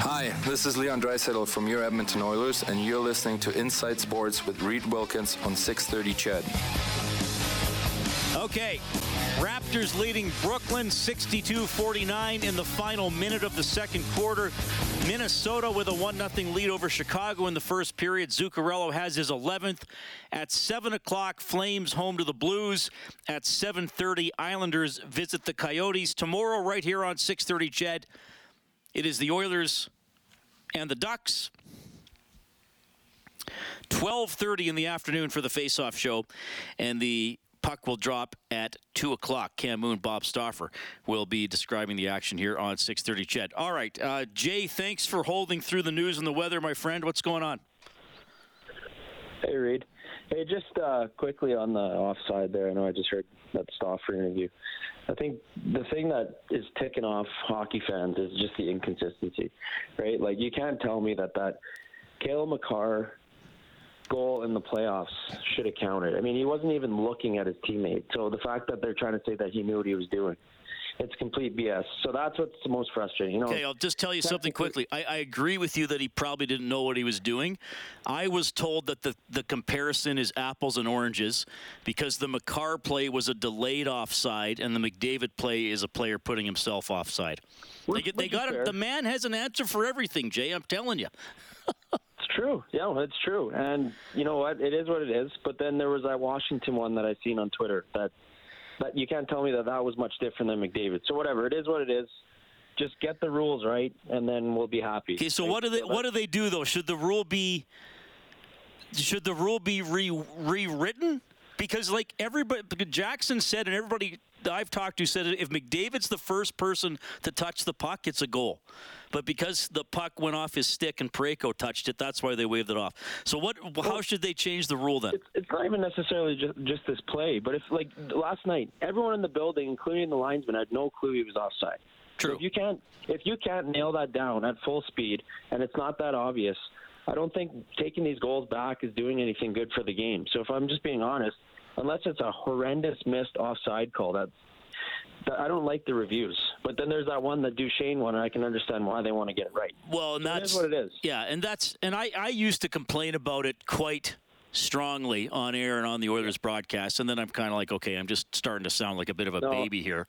Hi, this is Leon Draisaitl from your Edmonton Oilers, and you're listening to Inside Sports with Reed Wilkins on 630 CHED. Okay, Raptors leading Brooklyn 62-49 in the final minute of the second quarter. Minnesota with a 1-0 lead over Chicago in the first period. Zuccarello has his 11th. At 7 o'clock, Flames home to the Blues. At 7.30, Islanders visit the Coyotes. Tomorrow, right here on 630 CHED, it is the Oilers and the Ducks. 12:30 in the afternoon for the face-off show, and the puck will drop at 2 o'clock. Cam Moon, Bob Stauffer will be describing the action here on 6:30. CHED. All right, uh, Jay, thanks for holding through the news and the weather, my friend. What's going on? Hey, Reed. Hey, just uh, quickly on the offside there. I know I just heard that Stauffer interview. I think the thing that is ticking off hockey fans is just the inconsistency, right? Like you can't tell me that that Cale Makar goal in the playoffs should have counted. I mean, he wasn't even looking at his teammate. So the fact that they're trying to say that he knew what he was doing, it's complete BS. So that's what's the most frustrating. You know, Okay, I'll just tell you something quickly. I, I agree with you that he probably didn't know what he was doing. I was told that the, the comparison is apples and oranges because the Makar play was a delayed offside and the McDavid play is a player putting himself offside. They, Which- they got the man has an answer for everything, Jay. I'm telling you. True. Yeah, it's true. And you know what? It is what it is. But then there was that Washington one that I seen on Twitter that that you can't tell me that that was much different than McDavid. So whatever, it is what it is. Just get the rules right, and then we'll be happy. Okay, so Right? what do they what do they do though? Should the rule be should the rule be re, rewritten? Because like everybody Jackson said and everybody I've talked to said if McDavid's the first person to touch the puck, it's a goal. But because the puck went off his stick and Parayko touched it, that's why they waved it off. So what how should they change the rule then? it's, it's not even necessarily just, just this play, but if like last night, everyone in the building, including the linesman, had no clue he was offside. So True. If you can't if you can't nail that down at full speed, and it's not that obvious, I don't think taking these goals back is doing anything good for the game. So if I'm just being honest, unless it's a horrendous missed offside call, that, that I don't like the reviews. But then there's that one, the Duchene one, and I can understand why they want to get it right. Well, and So that's what it is. Yeah, and that's and I I used to complain about it quite strongly on air and on the Oilers broadcast, and then I'm kind of like, okay, I'm just starting to sound like a bit of a No. baby here.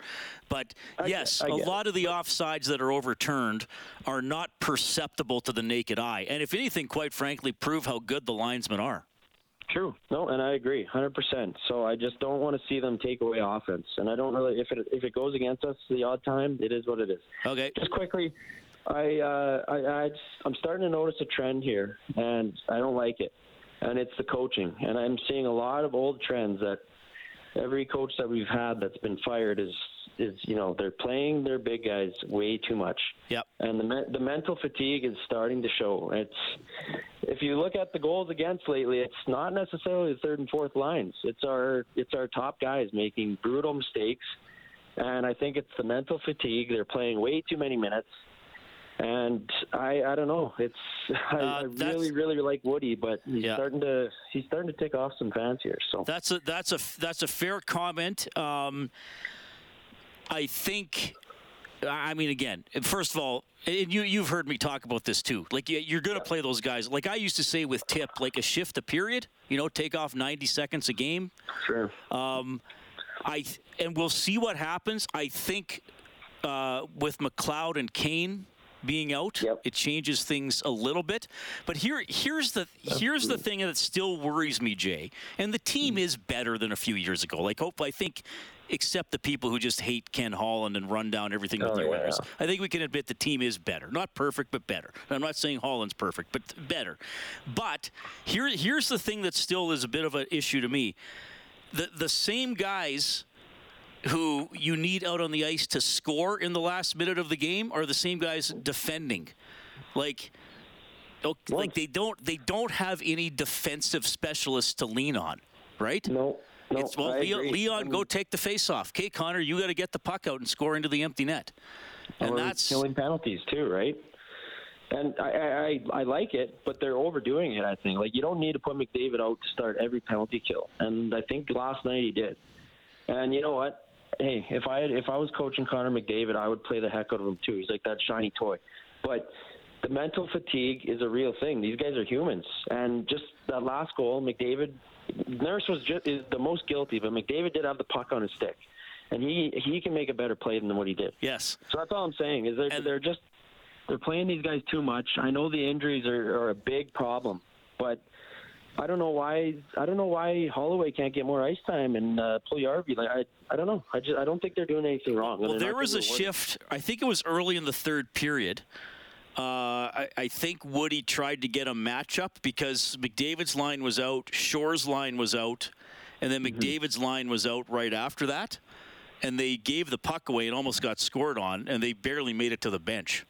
But I yes, get- a it. lot of the offsides that are overturned are not perceptible to the naked eye, and if anything, quite frankly, prove how good the linesmen are. True. No, and I agree, hundred percent. So I just don't want to see them take away offense, and I don't really. If it if it goes against us the odd time, it is what it is. Okay. Just quickly, I uh, I, I just, I'm starting to notice a trend here, and I don't like it. And it's the coaching, and I'm seeing a lot of old trends that every coach that we've had that's been fired is is you know they're playing their big guys way too much. Yep. And the me- the mental fatigue is starting to show. It's if you look at the goals against lately, it's not necessarily the third and fourth lines. It's our it's our top guys making brutal mistakes, and I think it's the mental fatigue. They're playing way too many minutes, and I I don't know. It's I, Uh, I really really like Woody, but he's Yeah. starting to he's starting to tick off some fans here. So That's a that's a that's a fair comment. Um, I think. I mean, again, first of all, and you you've heard me talk about this too. Like you- you're going to play those guys. Like I used to say with Tip, like a shift a period. You know, take off 90 seconds a game. sure. Um, I and we'll see what happens. I think uh, with McLeod and Kane being out, Yep. it changes things a little bit. But here, here's the here's the thing that still worries me, Jay. And the team mm-hmm. is better than a few years ago. Like, hope I think. Except the people who just hate Ken Holland and run down everything with Oh, the yeah. I think we can admit the team is better. Not perfect, but better. I'm not saying Holland's perfect, but better. But here, here's the thing that still is a bit of an issue to me the the same guys who you need out on the ice to score in the last minute of the game are the same guys defending. Like oh, like they don't they don't have any defensive specialists to lean on, right? No. No, it's well, I Leon. Leon I'm- go take the face off. Okay, Connor, you got to get the puck out and score into the empty net. Oh, and that's killing penalties too, right? And I, I I I like it, but they're overdoing it. I think like you don't need to put McDavid out to start every penalty kill, and I think last night he did. And you know what? Hey, if I had, if I was coaching Connor McDavid, I would play the heck out of him too. He's like that shiny toy. But the mental fatigue is a real thing. These guys are humans, and just that last goal, McDavid, Nurse was just is the most guilty, but McDavid did have the puck on his stick, and he he can make a better play than what he did. Yes. So that's all I'm saying is they're And- they're just they're playing these guys too much. I know the injuries are, are a big problem, but I don't know why I don't know why Holloway can't get more ice time and uh, Puljujärvi. Like I I don't know. I just I don't think they're doing anything wrong. Well, there was a shift. I think it was early in the third period. Uh, I, I think Woody tried to get a matchup because McDavid's line was out, Shore's line was out, and then Mm-hmm. McDavid's line was out right after that. And they gave the puck away and almost got scored on, and they barely made it to the bench.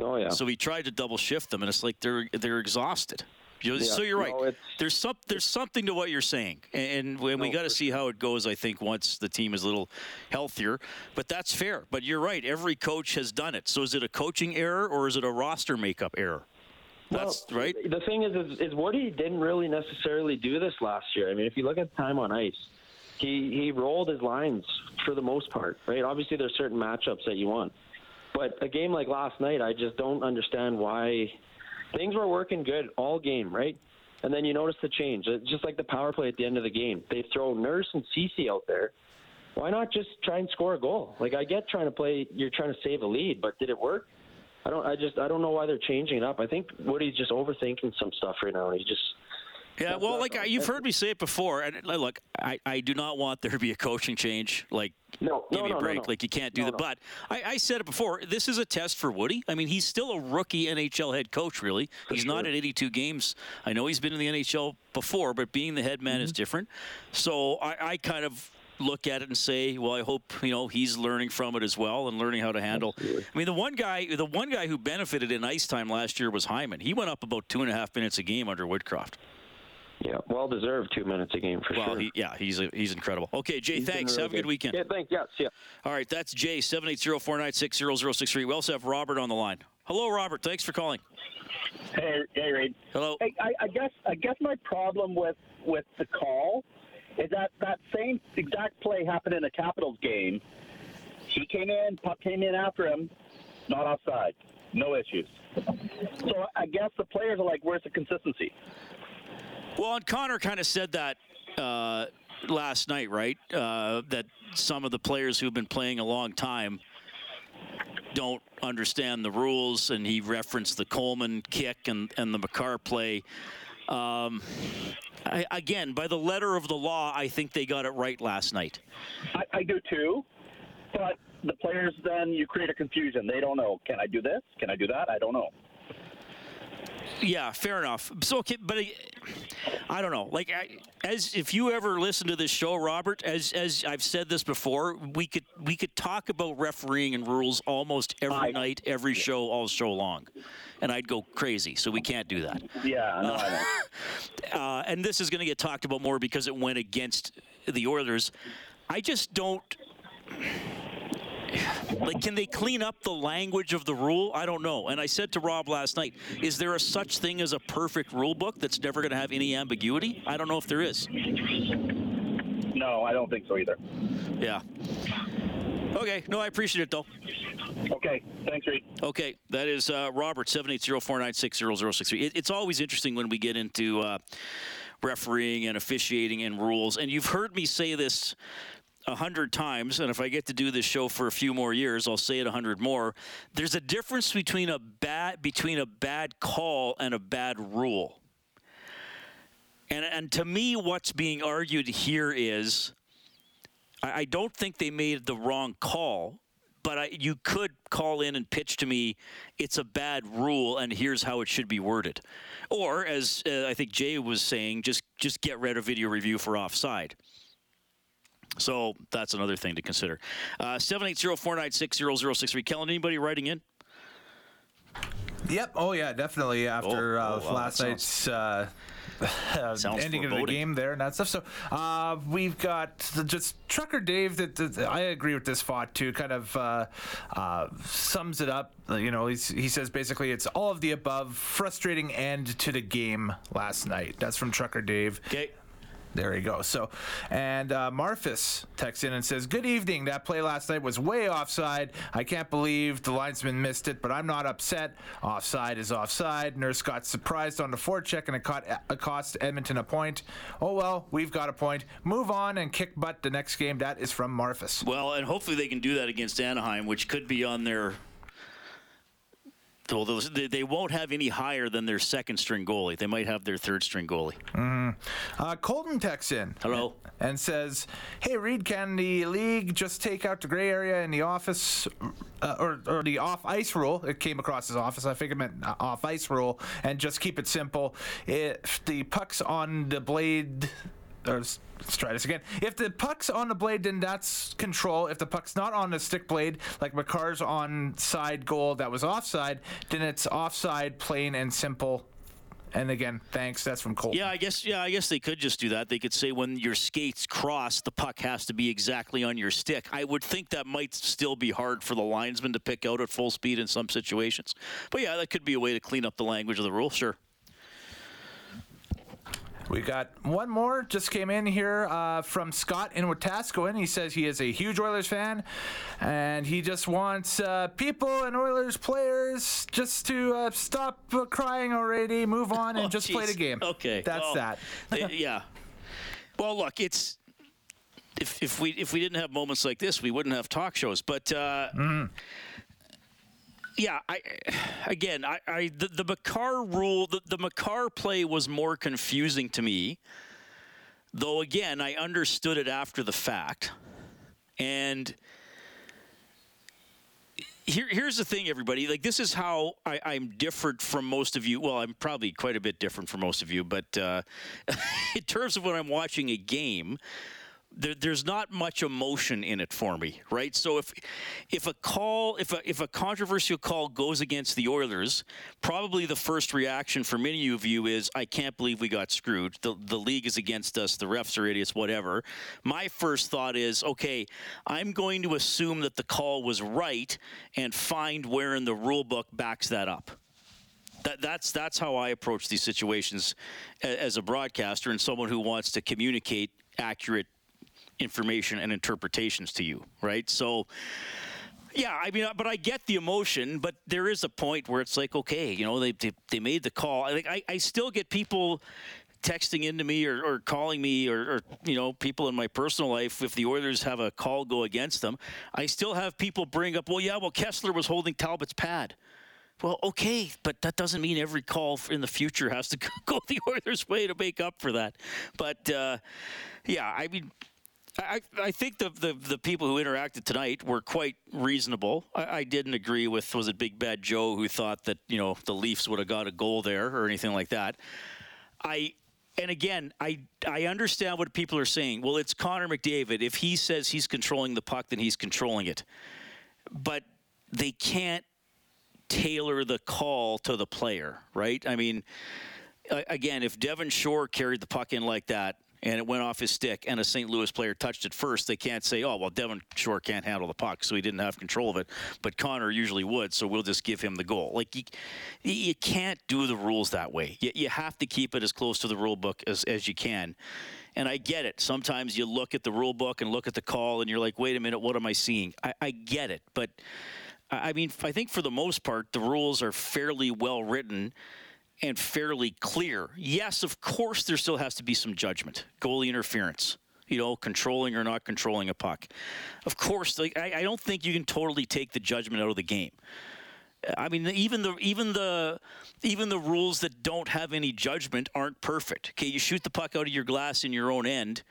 Oh yeah. So he tried to double shift them, and it's like they're they're exhausted. You know, Yeah, so you're right. no, there's some there's something to what you're saying, and, and when we No, got to see how it goes. I think once the team is a little healthier, but that's fair. But you're right. Every coach has done it. So is it a coaching error or is it a roster makeup error? That's Well, right. The thing is, is, is Woody didn't really necessarily do this last year. I mean, if you look at time on ice, he he rolled his lines for the most part, right? Obviously, there's certain matchups that you want, but a game like last night, I just don't understand why things were working good all game, right? And then you notice the change. It's just like the power play at the end of the game. They throw Nurse and Ceci out there. Why not just try and score a goal? Like I get trying to play, you're trying to save a lead, but did it work? I don't. I just. I don't know why they're changing it up. I think Woody's just overthinking some stuff right now. And he just. Yeah, well, like you've heard me say it before, and look, I, I do not want there to be a coaching change. Like, No, give no, me a no, break. Like, you can't do that. But I, I said it before. This is a test for Woody. I mean, he's still a rookie NHL head coach. Really, he's not sure. at 82 games. I know he's been in the NHL before, but being the head man is Mm-hmm. different. So I, I kind of look at it and say, well, I hope you know he's learning from it as well and learning how to handle. I mean, the one guy, the one guy who benefited in ice time last year was Hyman. He went up about two and a half minutes a game under Woodcroft. Yeah, well deserved two minutes a game for Well, sure. he, yeah, he's he's incredible. Okay, Jay, He's thanks. really Have a good weekend. Yeah, thanks. Yeah, see ya. All right, that's Jay, 780-496-0063. We also have Robert on the line. Hello, Robert. Thanks for calling. Hey, hey, Reed. Hello. Hey, I, I guess I guess my problem with with the call is that that same exact play happened in a Capitals game. He came in, puck came in after him, not offside, no issues. So I guess the players are like, "Where's the consistency?" Well, and Connor kind of said that uh, last night, right? Uh, that some of the players who've been playing a long time don't understand the rules, and he referenced the Coleman kick and, and the Makar play. Um, I, again, by the letter of the law, I think they got it right last night. I, I do too, but the players then you create a confusion. They don't know. Can I do this? Can I do that? I don't know. Yeah, fair enough. So, okay, but uh, I don't know. Like, I, as if you ever listen to this show, Robert, as as I've said this before, we could we could talk about refereeing and rules almost every I- night, every show, all show long, and I'd go crazy. So we can't do that. Yeah, no, I know. Uh, and this is going to get talked about more because it went against the Oilers. I just don't. Like, can they clean up the language of the rule? I don't know. And I said to Rob last night, is there a such thing as a perfect rule book that's never going to have any ambiguity? I don't know if there is. No, I don't think so either. Yeah. Okay. No, I appreciate it, though. Okay, thanks, Reed. Okay, that is uh, Robert seven eight zero four nine six zero zero six three. It's always interesting when we get into uh, refereeing and officiating and rules. And you've heard me say this a hundred times, and if I get to do this show for a few more years, I'll say it a hundred more. There's a difference between a bad between a bad call and a bad rule. And and to me, what's being argued here is. I I don't think they made the wrong call, but I, you could call in and pitch to me, it's a bad rule, and here's how it should be worded. Or, as uh, I think Jay was saying, just just get rid of video review for offside. So that's another thing to consider. Uh, Seven eight zero four nine six zero zero six three. Kellen, anybody writing in? Yep. Oh yeah, definitely. After Oh, uh, oh, wow, last night's uh, Sounds ending of the game there and that stuff. So uh, we've got just Trucker Dave. That, that I agree with this thought too. Kind of uh, uh, sums it up. Uh, You know, he's, he says basically it's all of the above. Frustrating end to the game last night. That's from Trucker Dave. Okay. There you go. So, and uh, Marfus texts in and says, "Good evening. That play last night was way offside. I can't believe the linesman missed it, but I'm not upset. Offside is offside. Nurse got surprised on the forecheck and it, caught, it cost Edmonton a point. Oh well, we've got a point. Move on and kick butt the next game. That is from Marfus. Well, and hopefully they can do that against Anaheim, which could be on their well, they, they won't have any higher than their second string goalie. They might have their third string goalie. Mm-hmm. Uh, Colton texts in. Hello. And says, Hey, Reed, can the league just take out the gray area in the office uh, or, or the off ice rule? It came across as office. I think it meant uh, off ice rule and just keep it simple. If the puck's on the blade let's try this again. If the puck's on the blade, then that's control. If the puck's not on the stick blade, like Makar's on side goal that was offside, then it's offside, plain and simple. And again, thanks. That's from Cole. Yeah, I guess. Yeah, I guess they could just do that. They could say when your skates cross, the puck has to be exactly on your stick. I would think that might still be hard for the linesman to pick out at full speed in some situations. But yeah, that could be a way to clean up the language of the rule. Sure. We got one more just came in here uh, from Scott in Wetaskiwin. He says he is a huge Oilers fan, and he just wants uh, people and Oilers players just to uh, stop crying already, move on, and oh, just geez. play the game. Okay, that's well, that. yeah. Well, look, it's if if we if we didn't have moments like this, we wouldn't have talk shows. But mm yeah, I again, I, I the, the Makar rule, the, the Makar play was more confusing to me. Though again, I understood it after the fact, and here, here's the thing, everybody. Like, this is how I, am different from most of you. Well, I'm probably quite a bit different from most of you, but uh, in terms of when I'm watching a game, there, there's not much emotion in it for me, right? So if if a call, if a if a controversial call goes against the Oilers, probably the first reaction for many of you is, "I can't believe we got screwed. The the league is against us. The refs are idiots. Whatever." My first thought is, okay, I'm going to assume that the call was right and find where in the rule book backs that up. That, that's that's how I approach these situations as a broadcaster and someone who wants to communicate accurate information and interpretations to you, right? So, yeah, I mean, but I get the emotion, but there is a point where it's like, okay, you know, they they, they made the call. I, I, I still get people texting into me or, or calling me or, or, you know people in my personal life if the Oilers have a call go against them, I still have people bring up, well, yeah, well Kesler was holding Talbot's pad. Well, okay, but that doesn't mean every call in the future has to go the Oilers' way to make up for that. But uh, yeah, I mean, I, I think the, the, the people who interacted tonight were quite reasonable. I, I, didn't agree with was it Big Bad Joe who thought that you know the Leafs would have got a goal there or anything like that. I and again I I understand what people are saying. Well, it's Connor McDavid. If he says he's controlling the puck, then he's controlling it. But they can't tailor the call to the player, right? I mean, again, if Devin Shore carried the puck in like that and it went off his stick, and a St. Louis player touched it first, they can't say, oh, well, Devin Shore can't handle the puck, so he didn't have control of it. But Connor usually would, so we'll just give him the goal. Like, you, you can't do the rules that way. You, you have to keep it as close to the rule book as, as you can. And I get it. Sometimes you look at the rule book and look at the call, and you're like, wait a minute, what am I seeing? I, I get it. But, I mean, I think for the most part, the rules are fairly well written and fairly clear. Yes, of course, there still has to be some judgment, goalie interference. You know, controlling or not controlling a puck. Of course, like, I, I don't think you can totally take the judgment out of the game. I mean, even the even the even the rules that don't have any judgment aren't perfect. Okay, you shoot the puck out of your glass in your own end,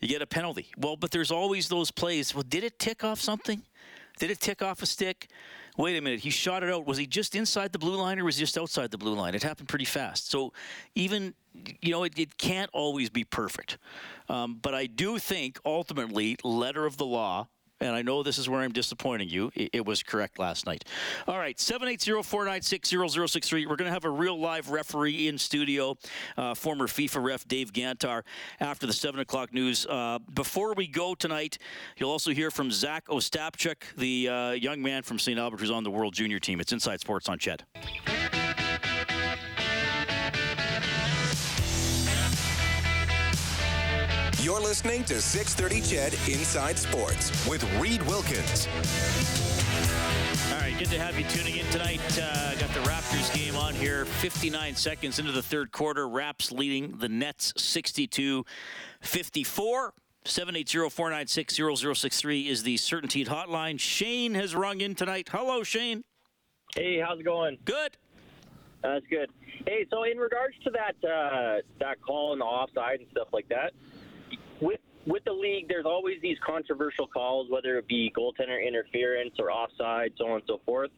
you get a penalty. Well, but there's always those plays. Well, did it tick off something? Did it tick off a stick? Wait a minute, he shot it out. Was he just inside the blue line or was he just outside the blue line? It happened pretty fast. So even, you know, it, it can't always be perfect. Um, but I do think ultimately, letter of the law, and I know this is where I'm disappointing you. It, it was correct last night. All right, 780-496-0063. We're going to have a real live referee in studio, uh, former FIFA ref Dave Gantar, after the 7 o'clock news. Uh, before we go tonight, you'll also hear from Zach Ostapchuk, the uh, young man from St. Albert who's on the World Junior team. It's Inside Sports on CHED. You're listening to 630 CHED Inside Sports with Reed Wilkins. All right, good to have you tuning in tonight. Uh, got the Raptors game on here. 59 seconds into the third quarter. Raps leading the Nets 62 54. 780-496-0063 is the Certainty hotline. Shane has rung in tonight. Hello, Shane. Hey, how's it going? Good. That's good. Hey, so in regards to that uh, that call and the offside and stuff like that, with with the league, there's always these controversial calls, whether it be goaltender interference or offside, so on and so forth.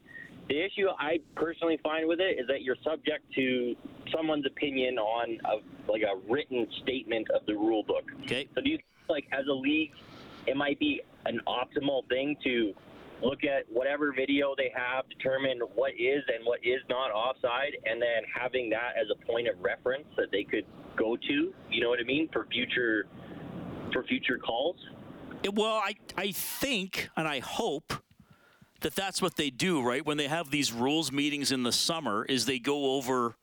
The issue I personally find with it is that you're subject to someone's opinion on a, like a written statement of the rule book. Okay. So do you think, like as a league, it might be an optimal thing to look at whatever video they have, determine what is and what is not offside, and then having that as a point of reference that they could go to. You know what I mean for future for future calls. Well, I, I think and I hope that that's what they do, right? When they have these rules meetings in the summer, is they go over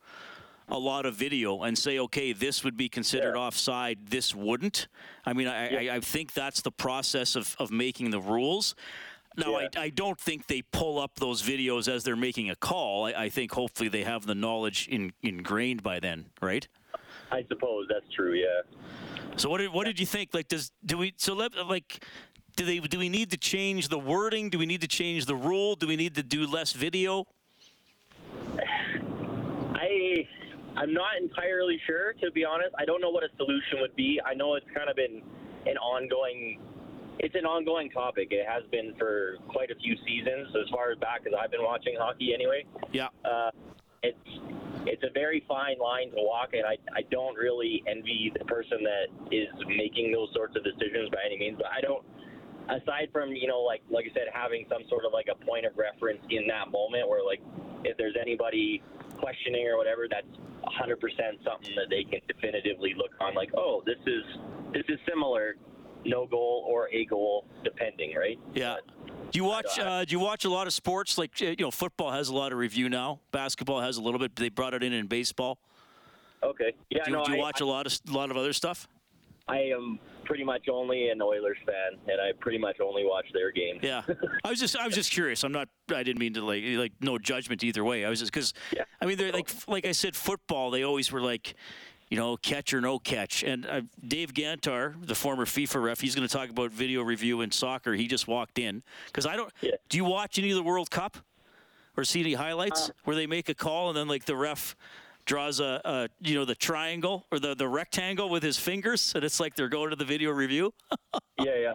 a lot of video and say, okay, this would be considered Yeah. offside, this wouldn't. I mean, I, I, I think that's the process of, of making the rules. Now, Yeah. I, I don't think they pull up those videos as they're making a call. I, I think hopefully they have the knowledge in, ingrained by then, right? I suppose that's true. Yeah. So what did what did you think? Like, does do we so let like do they do we need to change the wording? Do we need to change the rule? Do we need to do less video? I I'm not entirely sure to be honest. I don't know what a solution would be. I know it's kind of been an ongoing it's an ongoing topic. It has been for quite a few seasons, as far as back as I've been watching hockey anyway. Yeah. Uh, it's it's a very fine line to walk, and I, I don't really envy the person that is making those sorts of decisions by any means. But I don't, aside from you know like like I said, having some sort of like a point of reference in that moment, where like if there's anybody questioning or whatever, that's 100% something that they can definitively look on. Like, oh, this is this is similar, no goal or a goal, depending, right? Yeah. Do you watch? Uh, do you watch a lot of sports? Like you know, football has a lot of review now. Basketball has a little bit. They brought it in in baseball. Okay. Yeah. Do you, no, do you I- watch a lot of a lot of other stuff? I am pretty much only an Oilers fan, and I pretty much only watch their games. Yeah, I was just I was just curious. I'm not. I didn't mean to like like no judgment either way. I was just because Yeah. I mean they're like like I said football. They always were like. You know, catch or no catch. And uh, Dave Gantar, the former FIFA ref, he's going to talk about video review in soccer. He just walked in because I don't. Yeah. Do you watch any of the World Cup or see any highlights where they make a call and then like the ref draws a, a you know the triangle or the the rectangle with his fingers and it's like they're going to the video review? yeah, yeah.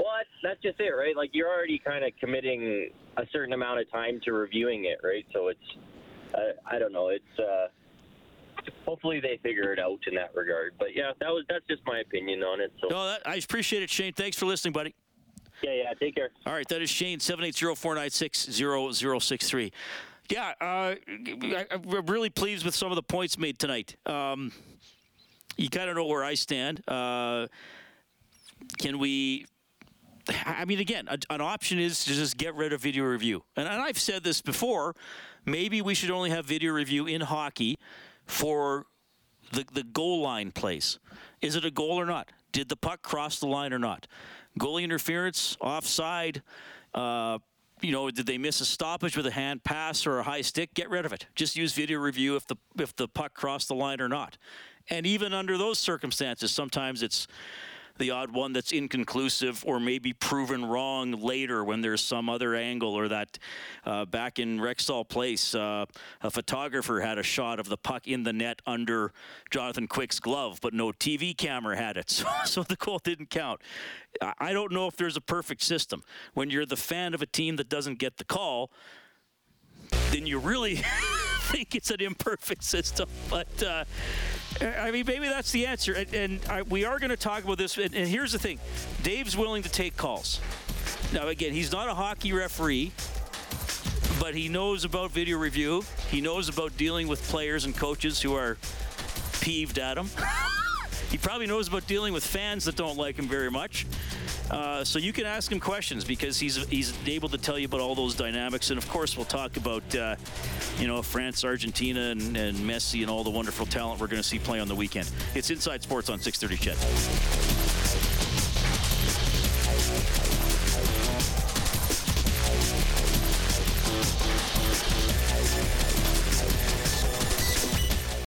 Well, that's, that's just it, right? Like you're already kind of committing a certain amount of time to reviewing it, right? So it's, uh, I don't know. It's uh, hopefully they figure it out in that regard. But yeah, that was that's just my opinion on it. So No, that, I appreciate it, Shane. Thanks for listening, buddy. yeah, yeah. Take care. All right, that is Shane, 780-496-0063. Yeah, uh, I, I'm really pleased with some of the points made tonight. Um, you kind of know where I stand. Uh, can we... I mean, again, a, an option is to just get rid of video review. And, and I've said this before. Maybe we should only have video review in hockey for the, the goal line plays. Is it a goal or not? Did the puck cross the line or not? Goalie interference, offside, uh, you know, did they miss a stoppage with a hand pass or a high stick? Get rid of it. Just use video review if the if the puck crossed the line or not. And even under those circumstances, sometimes it's the odd one that's inconclusive or maybe proven wrong later when there's some other angle or that uh, back in Rexall Place, uh, a photographer had a shot of the puck in the net under Jonathan Quick's glove, but no TV camera had it, so, so the goal didn't count. I- I don't know if there's a perfect system. When you're the fan of a team that doesn't get the call, then you really think it's an imperfect system. But uh, I mean, maybe that's the answer. And, and I, we are going to talk about this. And, and here's the thing: Dave's willing to take calls. Now, again, he's not a hockey referee, but he knows about video review. He knows about dealing with players and coaches who are peeved at him. he probably knows about dealing with fans that don't like him very much. Uh, so you can ask him questions because he's he's able to tell you about all those dynamics, and of course we'll talk about uh, you know France, Argentina, and, and Messi, and all the wonderful talent we're going to see play on the weekend. It's Inside Sports on 6:30. CHED.